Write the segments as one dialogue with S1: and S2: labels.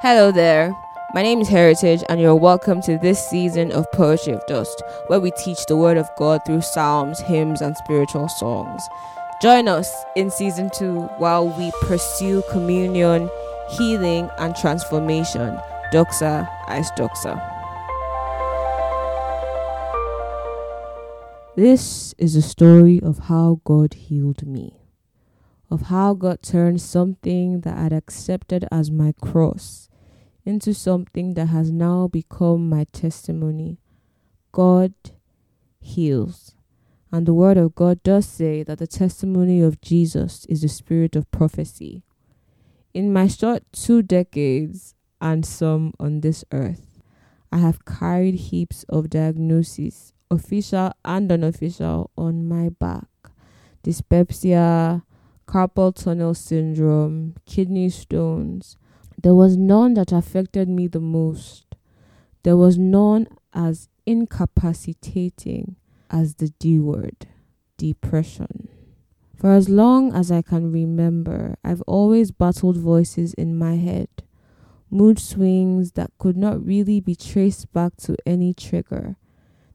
S1: Hello there. My name is Heritage, and you're welcome to this season of Poetry of Dust, where we teach the Word of God through psalms, hymns, and spiritual songs. Join us in season two while we pursue communion, healing, and transformation. Doxa as Doxa. This is a story of how God healed me, of how God turned something that I'd accepted as my cross into something that has now become my testimony. God heals. And the word of God does say that the testimony of Jesus is the spirit of prophecy. In my short two decades and some on this earth, I have carried heaps of diagnoses, official and unofficial, on my back. Dyspepsia, carpal tunnel syndrome, kidney stones. There was none that affected me the most. There was none as incapacitating as the D word, depression. For as long as I can remember, I've always battled voices in my head, mood swings that could not really be traced back to any trigger,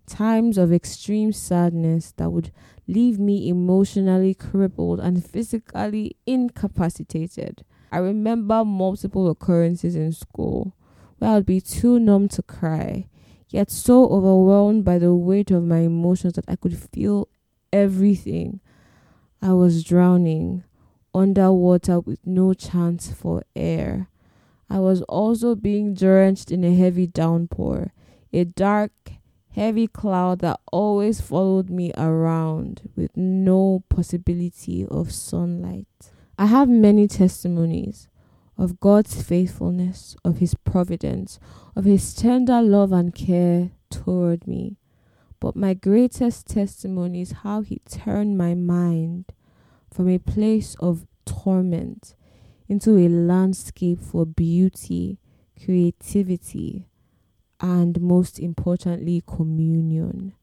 S1: times of extreme sadness that would leave me emotionally crippled and physically incapacitated. I remember multiple occurrences in school where I would be too numb to cry yet so overwhelmed by the weight of my emotions that I could feel everything. I was drowning underwater with no chance for air. I was also being drenched in a heavy downpour, a dark, heavy cloud that always followed me around with no possibility of sunlight. I have many testimonies of God's faithfulness, of His providence, of His tender love and care toward me. But my greatest testimony is how He turned my mind from a place of torment into a landscape for beauty, creativity, and most importantly, communion.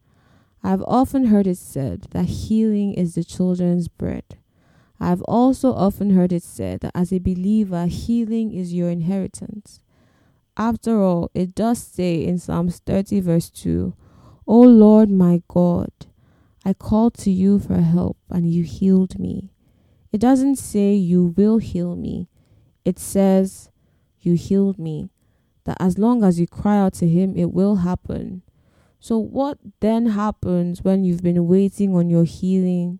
S1: I've often heard it said that healing is the children's bread. I've also often heard it said that as a believer, healing is your inheritance. After all, it does say in Psalms 30, verse 2, O Lord my God, I called to you for help and you healed me. It doesn't say you will heal me, it says you healed me. That as long as you cry out to Him, it will happen. So, what then happens when you've been waiting on your healing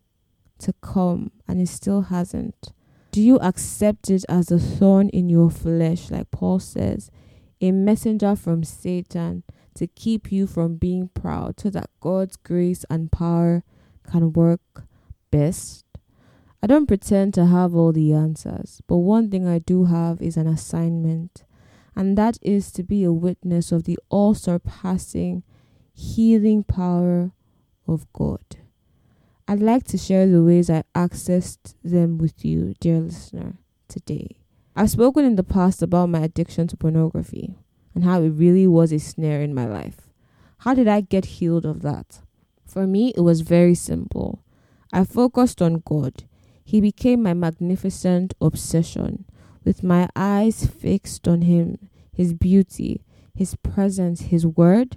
S1: to come and it still hasn't? Do you accept it as a thorn in your flesh, like Paul says, a messenger from Satan to keep you from being proud so that God's grace and power can work best? I don't pretend to have all the answers, but one thing I do have is an assignment, and that is to be a witness of the all surpassing healing power of God. I'd like to share the ways I accessed them with you, dear listener, today. I've spoken in the past about my addiction to pornography and how it really was a snare in my life. How did I get healed of that? For me, it was very simple. I focused on God. He became my magnificent obsession, with my eyes fixed on Him, His beauty, His presence, His word,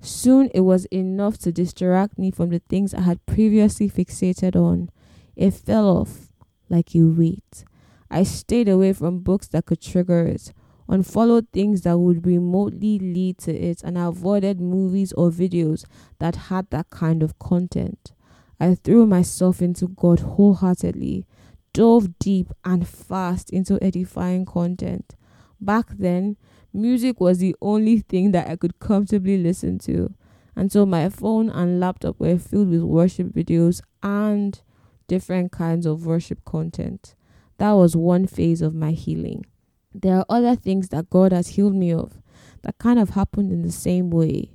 S1: Soon it was enough to distract me from the things I had previously fixated on. It fell off like a weight. I stayed away from books that could trigger it, unfollowed things that would remotely lead to it, and avoided movies or videos that had that kind of content. I threw myself into God wholeheartedly, dove deep and fast into edifying content. Back then, music was the only thing that I could comfortably listen to. And so my phone and laptop were filled with worship videos and different kinds of worship content. That was one phase of my healing. There are other things that God has healed me of that kind of happened in the same way.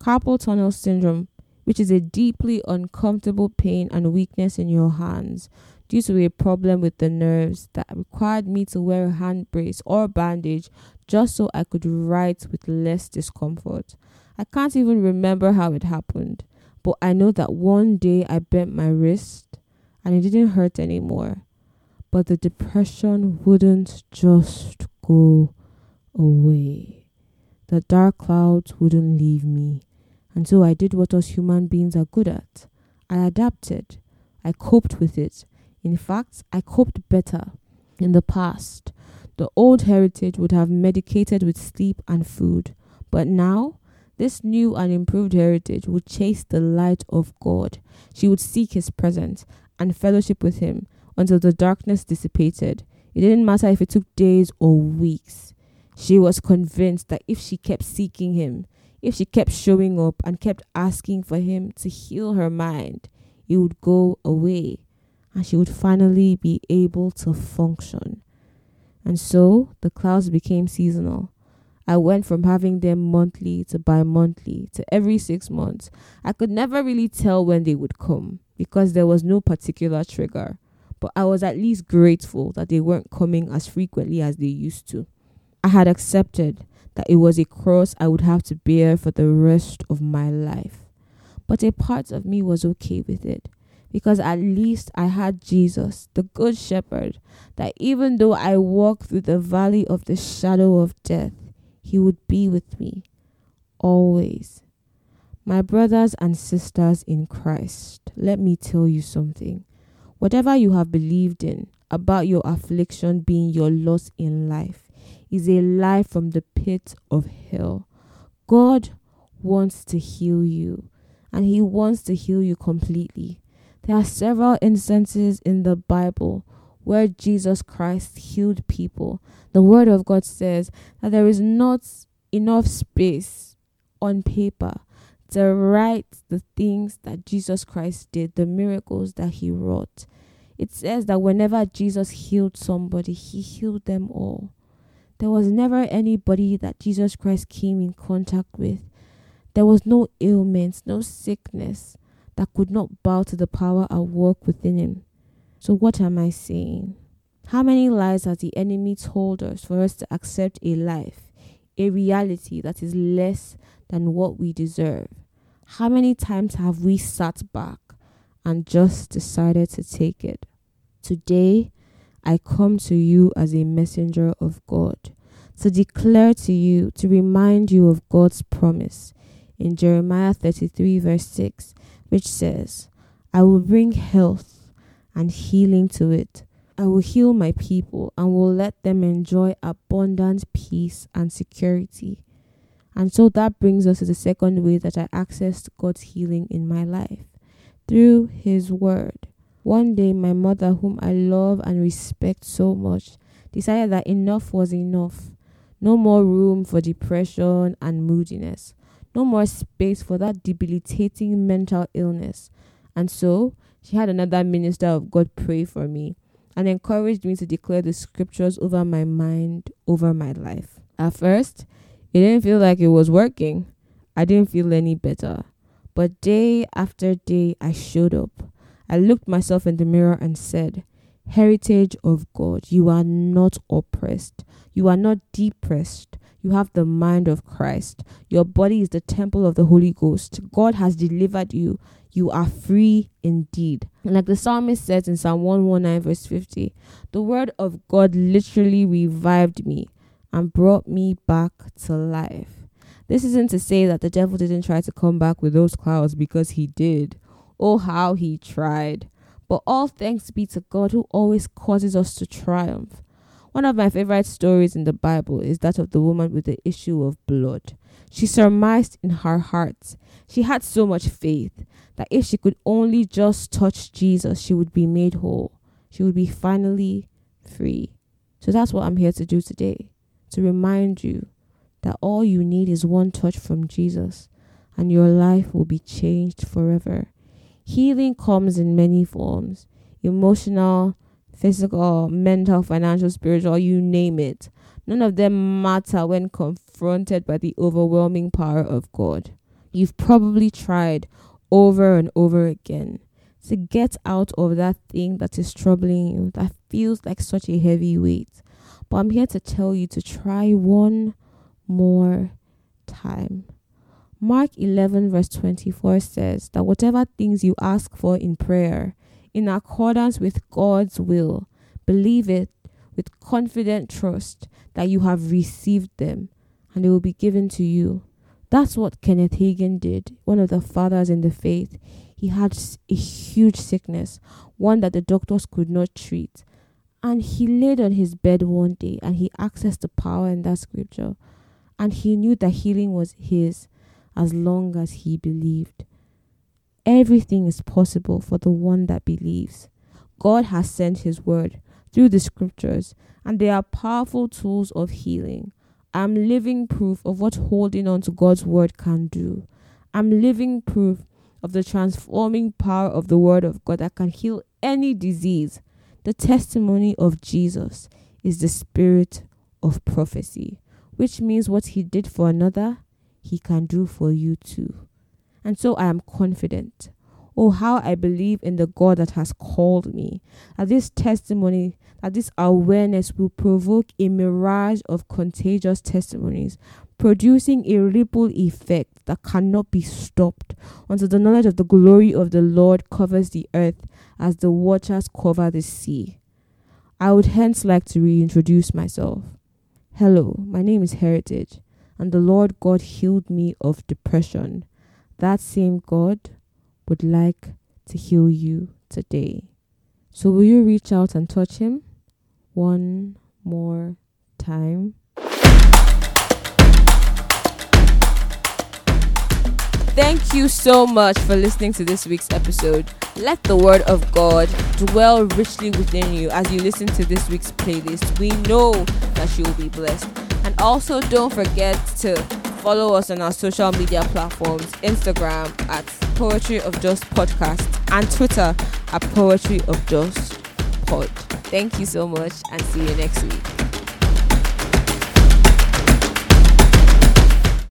S1: Carpal tunnel syndrome, which is a deeply uncomfortable pain and weakness in your hands due to a problem with the nerves that required me to wear a hand brace or bandage just so I could write with less discomfort. I can't even remember how it happened, but I know that one day I bent my wrist and it didn't hurt anymore. But the depression wouldn't just go away. The dark clouds wouldn't leave me. And so I did what us human beings are good at. I adapted. I coped with it. In fact, I coped better. In the past, the old heritage would have medicated with sleep and food. But now, this new and improved heritage would chase the light of God. She would seek his presence and fellowship with him until the darkness dissipated. It didn't matter if it took days or weeks. She was convinced that if she kept seeking him, if she kept showing up and kept asking for him to heal her mind, it would go away and she would finally be able to function. And so the clouds became seasonal. I went from having them monthly to bi monthly to every six months. I could never really tell when they would come because there was no particular trigger, but I was at least grateful that they weren't coming as frequently as they used to. I had accepted that it was a cross I would have to bear for the rest of my life. But a part of me was okay with it because at least I had Jesus, the Good Shepherd, that even though I walk through the valley of the shadow of death, He would be with me always. My brothers and sisters in Christ, let me tell you something. Whatever you have believed in about your affliction being your loss in life is a lie from the pit of hell. God wants to heal you, and He wants to heal you completely. There are several instances in the Bible where Jesus Christ healed people. The Word of God says that there is not enough space on paper to write the things that Jesus Christ did, the miracles that He wrought. It says that whenever Jesus healed somebody, He healed them all. There was never anybody that Jesus Christ came in contact with. There was no ailments, no sickness that could not bow to the power at work within him. So, what am I saying? How many lies has the enemy told us for us to accept a life, a reality that is less than what we deserve? How many times have we sat back and just decided to take it? Today, I come to you as a messenger of God to declare to you, to remind you of God's promise in Jeremiah 33, verse 6, which says, I will bring health and healing to it. I will heal my people and will let them enjoy abundant peace and security. And so that brings us to the second way that I accessed God's healing in my life through His Word. One day, my mother, whom I love and respect so much, decided that enough was enough. No more room for depression and moodiness. No more space for that debilitating mental illness. And so, she had another minister of God pray for me and encouraged me to declare the scriptures over my mind, over my life. At first, it didn't feel like it was working. I didn't feel any better. But day after day, I showed up. I looked myself in the mirror and said, Heritage of God, you are not oppressed. You are not depressed. You have the mind of Christ. Your body is the temple of the Holy Ghost. God has delivered you. You are free indeed. And like the psalmist says in Psalm 119, verse 50, the word of God literally revived me and brought me back to life. This isn't to say that the devil didn't try to come back with those clouds because he did. Oh, how he tried. But all thanks be to God who always causes us to triumph. One of my favorite stories in the Bible is that of the woman with the issue of blood. She surmised in her heart. She had so much faith that if she could only just touch Jesus, she would be made whole. She would be finally free. So that's what I'm here to do today to remind you that all you need is one touch from Jesus and your life will be changed forever. Healing comes in many forms emotional, physical, mental, financial, spiritual, you name it. None of them matter when confronted by the overwhelming power of God. You've probably tried over and over again to get out of that thing that is troubling you, that feels like such a heavy weight. But I'm here to tell you to try one more time. Mark 11, verse 24 says that whatever things you ask for in prayer, in accordance with God's will, believe it, with confident trust that you have received them and they will be given to you. That's what Kenneth Hagin did, one of the fathers in the faith. He had a huge sickness, one that the doctors could not treat. And he laid on his bed one day and he accessed the power in that scripture. And he knew that healing was his as long as he believed. Everything is possible for the one that believes. God has sent his word through the scriptures, and they are powerful tools of healing. I'm living proof of what holding on to God's word can do. I'm living proof of the transforming power of the word of God that can heal any disease. The testimony of Jesus is the spirit of prophecy, which means what he did for another, he can do for you too. And so I am confident. Oh, how I believe in the God that has called me. That this testimony that this awareness will provoke a mirage of contagious testimonies, producing a ripple effect that cannot be stopped until the knowledge of the glory of the Lord covers the earth as the waters cover the sea. I would hence like to reintroduce myself. Hello, my name is Heritage, and the Lord God healed me of depression. That same God would like to heal you today. So, will you reach out and touch Him? one more time. Thank you so much for listening to this week's episode. Let the word of God dwell richly within you as you listen to this week's playlist. We know that you will be blessed. And also, don't forget to follow us on our social media platforms Instagram at Poetry of Just Podcast and Twitter at Poetry of Just Pod. Thank you so much and see you next week.